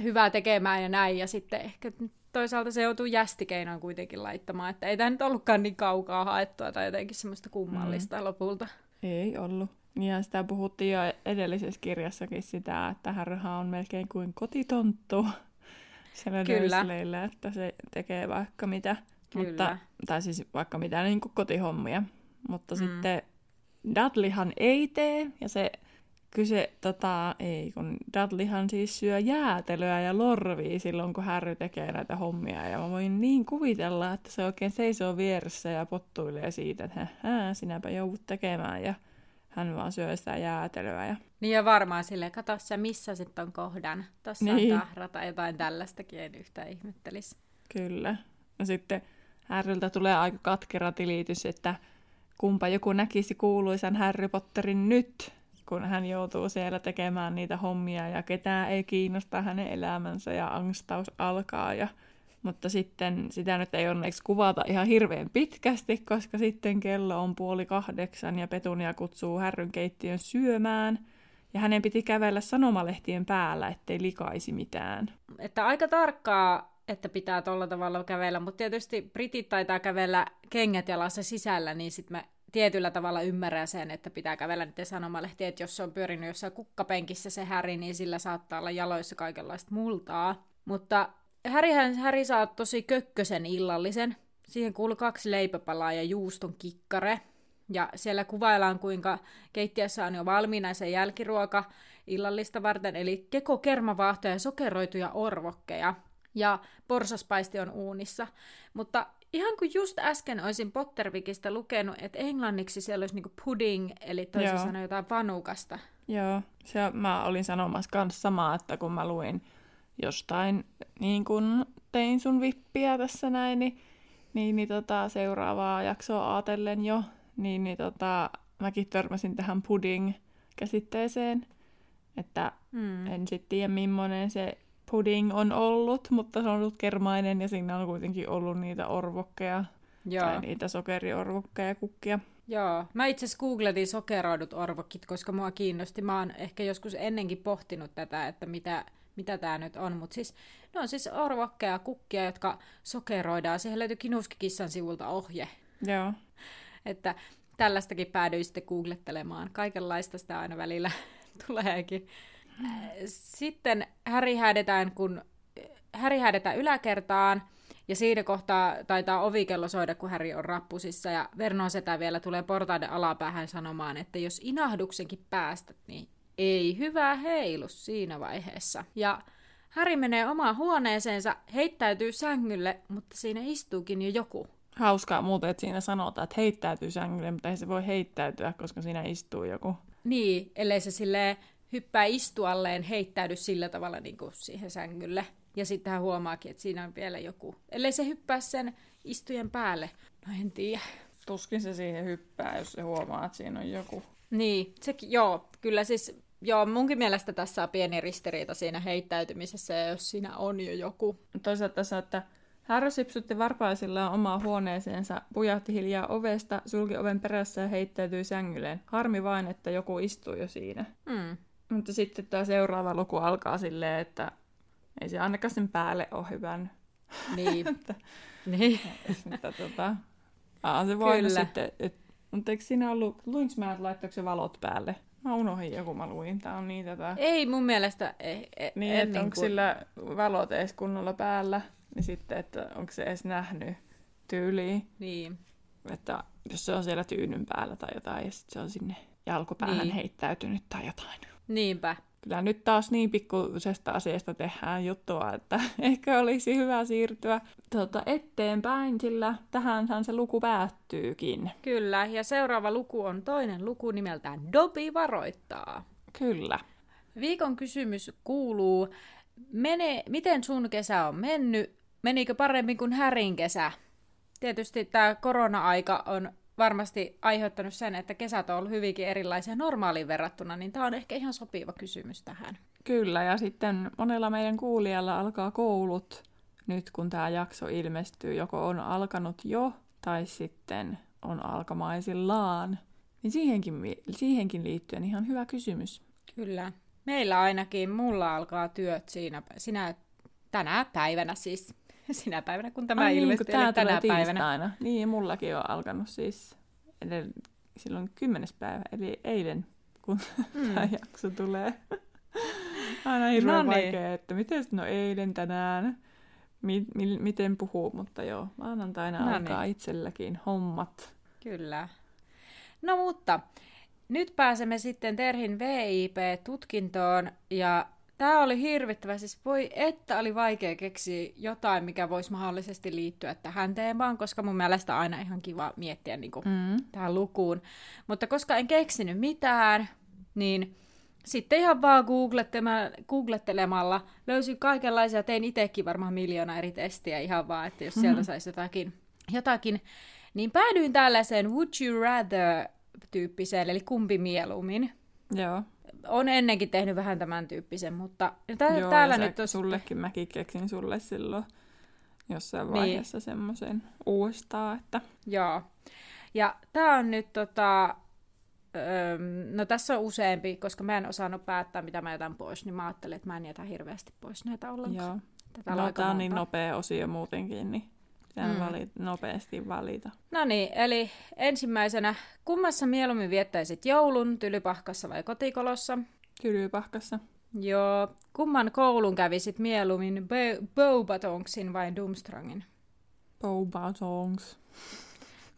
hyvää tekemään ja näin, ja sitten ehkä toisaalta se joutuu jästikeinoin kuitenkin laittamaan, että ei tämä nyt ollutkaan niin kaukaa haettua tai jotenkin semmoista kummallista mm. lopulta. Ei ollut. Ja sitä puhuttiin jo edellisessä kirjassakin sitä, että Harryhan on melkein kuin kotitonttu [laughs] siellä Kyllä. että se tekee vaikka mitä. Kyllä. Mutta, tai siis vaikka mitä niin kuin kotihommia. Mutta mm. sitten Dudleyhan ei tee, ja se kyse, tota, ei, kun Dudleyhan siis syö jäätelöä ja lorvii silloin, kun Harry tekee näitä hommia. Ja mä voin niin kuvitella, että se oikein seisoo vieressä ja pottuilee siitä, että Hää, sinäpä joudut tekemään. Ja hän vaan syö sitä jäätelöä. Ja... Niin ja varmaan silleen, kato sä missä sitten on kohdan. Tuossa niin. on tahra tai jotain tällaistakin, en yhtään ihmettelisi. Kyllä. Ja sitten Härryltä tulee aika katkera tilitys, että kumpa joku näkisi kuuluisan Harry Potterin nyt, kun hän joutuu siellä tekemään niitä hommia ja ketään ei kiinnosta hänen elämänsä ja angstaus alkaa. Ja... Mutta sitten sitä nyt ei onneksi kuvata ihan hirveän pitkästi, koska sitten kello on puoli kahdeksan ja Petunia kutsuu Härryn keittiön syömään – ja hänen piti kävellä sanomalehtien päällä, ettei likaisi mitään. Että aika tarkkaa, että pitää tuolla tavalla kävellä, mutta tietysti britit taitaa kävellä kengät jalassa sisällä, niin sitten mä tietyllä tavalla ymmärrän sen, että pitää kävellä niiden sanomalehtiä, että jos se on pyörinyt jossain kukkapenkissä se Häri, niin sillä saattaa olla jaloissa kaikenlaista multaa. Mutta Härihän, Häri saa tosi kökkösen illallisen. Siihen kuuluu kaksi leipäpalaa ja juuston kikkare. Ja siellä kuvaillaan, kuinka keittiössä on jo valmiina se jälkiruoka illallista varten, eli keko kermavaahtoja ja sokeroituja orvokkeja. Ja porsaspaisti on uunissa. Mutta ihan kuin just äsken olisin Pottervikistä lukenut, että englanniksi siellä olisi niinku pudding, eli toisin sanoen jotain vanukasta. Joo, se, mä olin sanomassa kanssa samaa, että kun mä luin jostain, niin kun tein sun vippiä tässä näin, niin, niin, niin tota, seuraavaa jaksoa ajatellen jo, niin, niin tota, mäkin törmäsin tähän pudding-käsitteeseen, että mm. en sitten tiedä millainen se pudding on ollut, mutta se on ollut kermainen ja siinä on kuitenkin ollut niitä orvokkeja Joo. tai niitä sokeriorvokkeja kukkia. Joo, mä itse asiassa googletin sokeroidut orvokit, koska mua kiinnosti. Mä oon ehkä joskus ennenkin pohtinut tätä, että mitä, mitä tämä nyt on, mutta siis ne on siis orvokkeja kukkia, jotka sokeroidaan. Siihen löytyy Kinuskikissan sivulta ohje. Joo. Että tällaistakin päädyin sitten googlettelemaan. Kaikenlaista sitä aina välillä [laughs] tuleekin. Sitten Häri häädetään, kun Häri häädetään yläkertaan, ja siinä kohtaa taitaa ovikello soida, kun Häri on rappusissa, ja Vernon setä vielä tulee portaiden alapäähän sanomaan, että jos inahduksenkin päästät, niin ei hyvää heilu siinä vaiheessa. Ja Häri menee omaan huoneeseensa, heittäytyy sängylle, mutta siinä istuukin jo joku. Hauskaa muuten, että siinä sanotaan, että heittäytyy sängylle, mutta ei se voi heittäytyä, koska siinä istuu joku. Niin, ellei se sille hyppää istualleen, heittäydy sillä tavalla niin kuin siihen sängylle. Ja sitten hän huomaakin, että siinä on vielä joku. Ellei se hyppää sen istujen päälle. No en tiedä. Tuskin se siihen hyppää, jos se huomaa, että siinä on joku. Niin, sekin, joo, kyllä siis, joo, munkin mielestä tässä on pieni ristiriita siinä heittäytymisessä, jos siinä on jo joku. Toisaalta tässä, että Härry sipsutti varpaisillaan omaa huoneeseensa, pujahti hiljaa ovesta, sulki oven perässä ja heittäytyi sängylleen. Harmi vain, että joku istuu jo siinä. Mm. Mutta sitten tämä seuraava luku alkaa silleen, että ei se ainakaan sen päälle ole hyvän. Niin. [laughs] että, niin. [laughs] että, tota, aa, se voi sitten, et, mutta eikö siinä ollut, luinko mä, että laittoiko se valot päälle? Mä unohdin joku, mä luin. Tää on niin tätä... Ei mun mielestä. Ei, ei, niin, että onko kuin... sillä valot edes kunnolla päällä, niin sitten, että onko se edes nähnyt tyyliin. Niin. Että jos se on siellä tyynyn päällä tai jotain, ja sitten se on sinne jalkopäähän niin. heittäytynyt tai jotain. Niinpä. Kyllä nyt taas niin pikkuisesta asiasta tehdään juttua, että [laughs] ehkä olisi hyvä siirtyä tuota, eteenpäin, sillä tähänhän se luku päättyykin. Kyllä, ja seuraava luku on toinen luku nimeltään Dobi varoittaa. Kyllä. Viikon kysymys kuuluu, mene, miten sun kesä on mennyt? Menikö paremmin kuin Härin kesä? Tietysti tämä korona-aika on varmasti aiheuttanut sen, että kesät on ollut hyvinkin erilaisia normaaliin verrattuna, niin tämä on ehkä ihan sopiva kysymys tähän. Kyllä, ja sitten monella meidän kuulijalla alkaa koulut nyt, kun tämä jakso ilmestyy. Joko on alkanut jo, tai sitten on alkamaisillaan. Niin siihenkin, siihenkin liittyen ihan hyvä kysymys. Kyllä. Meillä ainakin, mulla alkaa työt siinä, sinä tänä päivänä siis [laughs] sinä päivänä, kun tämä Ai ilmestyy, niin, kun tänä päivänä. Niin, mullakin on alkanut siis edell- silloin kymmenes päivä, eli eilen, kun [laughs] mm. tämä jakso tulee. [laughs] Aina hirveän no niin. vaikea, että miten no eilen, tänään, mi- mi- miten puhuu, mutta joo, maanantaina no alkaa niin. itselläkin hommat. Kyllä. No mutta, nyt pääsemme sitten Terhin VIP-tutkintoon, ja Tämä oli hirvittävä, siis voi että oli vaikea keksiä jotain, mikä voisi mahdollisesti liittyä tähän teemaan, koska mun mielestä aina ihan kiva miettiä niin kuin, mm. tähän lukuun. Mutta koska en keksinyt mitään, niin sitten ihan vaan googlettelemalla löysin kaikenlaisia, tein itsekin varmaan miljoona eri testiä ihan vaan, että jos sieltä mm-hmm. saisi jotakin, jotakin, niin päädyin tällaiseen would you rather tyyppiseen, eli kumpi mieluummin. Joo. On ennenkin tehnyt vähän tämän tyyppisen, mutta tä- Joo, täällä nyt on sullekin mäkin keksin sulle silloin jossain Niin. vaiheessa semmoisen uudestaan, että Joo. Ja tämä on nyt tota... No tässä on useampi, koska mä en osannut päättää, mitä mä jätän pois, niin mä ajattelin, että mä en jätä hirveästi pois näitä ollenkaan. joo. Tätä No, tää on niin nopea osio muutenkin, niin pitää Mm. valita, nopeasti valita. No niin, eli ensimmäisenä, kummassa mieluummin viettäisit joulun, tylypahkassa vai kotikolossa? Tylypahkassa. Joo, kumman koulun kävisit mieluummin, Bo- Beaubatonksin vai Dumstrangin? Boba songs.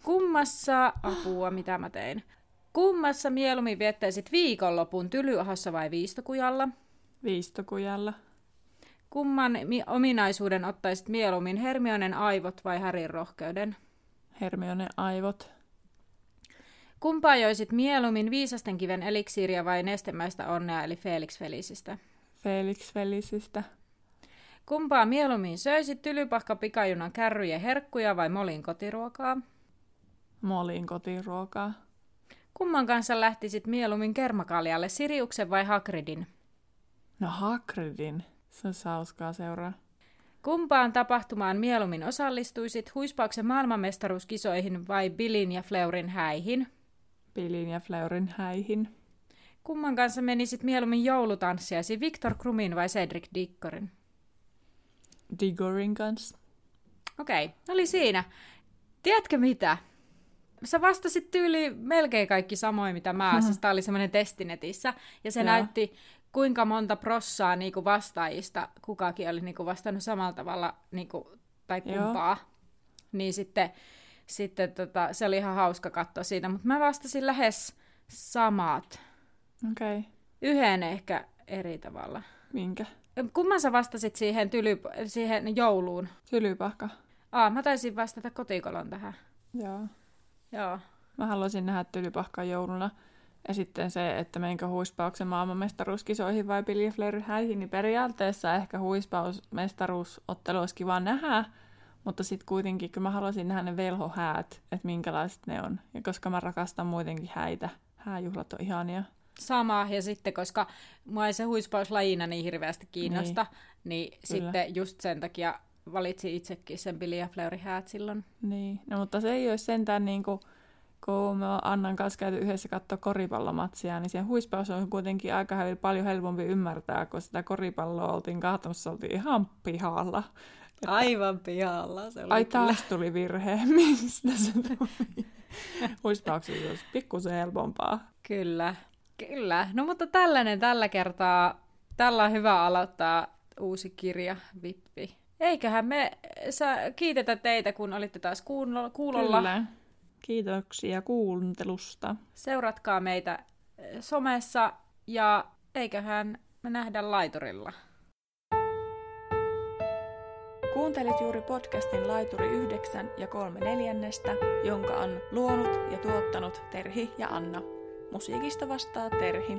Kummassa, apua, mitä mä tein? Kummassa mieluummin viettäisit viikonlopun, Tylyahossa vai Viistokujalla? Viistokujalla. Kumman mi- ominaisuuden ottaisit mieluummin, Hermionen aivot vai Härin rohkeuden? Hermione aivot. Kumpaa joisit mieluummin viisasten kiven eliksiiriä vai nestemäistä onnea eli Felix Felisistä? Felix Felisistä. Kumpaa mieluummin söisit tylypahka pikajunan kärryjä herkkuja vai molin kotiruokaa? Molin kotiruokaa. Kumman kanssa lähtisit mieluummin kermakaljalle, Siriuksen vai Hagridin? No Hagridin. Se olisi hauskaa seuraa. Kumpaan tapahtumaan mieluummin osallistuisit, huispauksen maailmanmestaruuskisoihin vai Billin ja Fleurin häihin? Pilin ja Fleurin häihin. Kumman kanssa menisit mieluummin joulutanssiasi, Victor Krumin vai Cedric Dickorin? Digorin kanssa. Okei, oli siinä. Tiedätkö mitä? Sä vastasit tyyli melkein kaikki samoin, mitä mä. [laughs] Siis tää oli semmoinen testi netissä. Ja se Joo. näytti, kuinka monta prossaa niinku vastaajista kukakin oli niinku vastannut samalla tavalla, niinku, tai Joo. kumpaa. Niin sitten, sitten tota, se oli ihan hauska katsoa siitä. Mutta mä vastasin lähes samat. Okei. Okay. Yhden ehkä eri tavalla. Minkä? Kumman sä vastasit siihen, tyly, siihen jouluun? Tylypahka. Aa, mä taisin vastata kotikolon tähän. Joo. Joo. Mä haluaisin nähdä tylypahkan jouluna. Ja sitten se, että menkö huispauksen maailmanmestaruuskisoihin vai Billy Flair häihin, niin periaatteessa ehkä huispausmestaruusottelu olisi kiva nähdä, mutta sitten kuitenkin kyllä mä haluaisin nähdä ne velhohäät, että minkälaiset ne on. Ja koska mä rakastan muutenkin häitä, hääjuhlat on ihania. Sama, ja sitten koska mua ei se huispaus lajina niin hirveästi kiinnosta, niin, niin Kyllä. sitten just sen takia valitsin itsekin sen Billy ja Fleury häät silloin. Niin, no mutta se ei olisi sentään niin kuin, kun me Annan kanssa käyty yhdessä katsoa koripallomatsia, niin siihen huispaus on kuitenkin aika paljon helpompi ymmärtää, kun sitä koripalloa oltiin katsomassa, oltiin ihan pihalla. Aivan pihalla se oli Ai taas tuli virhe, [laughs] mistä se tuli? Huispauksessa olisi pikkusen helpompaa. Kyllä, kyllä. No mutta tällainen tällä kertaa. Tällä on hyvä aloittaa uusi kirja, Vippi. Eiköhän me sä, kiitetä teitä, kun olitte taas kuulo- kuulolla. Kyllä. Kiitoksia kuuntelusta. Seuratkaa meitä eh, somessa ja eiköhän me nähdä laiturilla. Kuuntelit juuri podcastin Laituri 9 ja 3 neljännestä, jonka on luonut ja tuottanut Terhi ja Anna. Musiikista vastaa Terhi.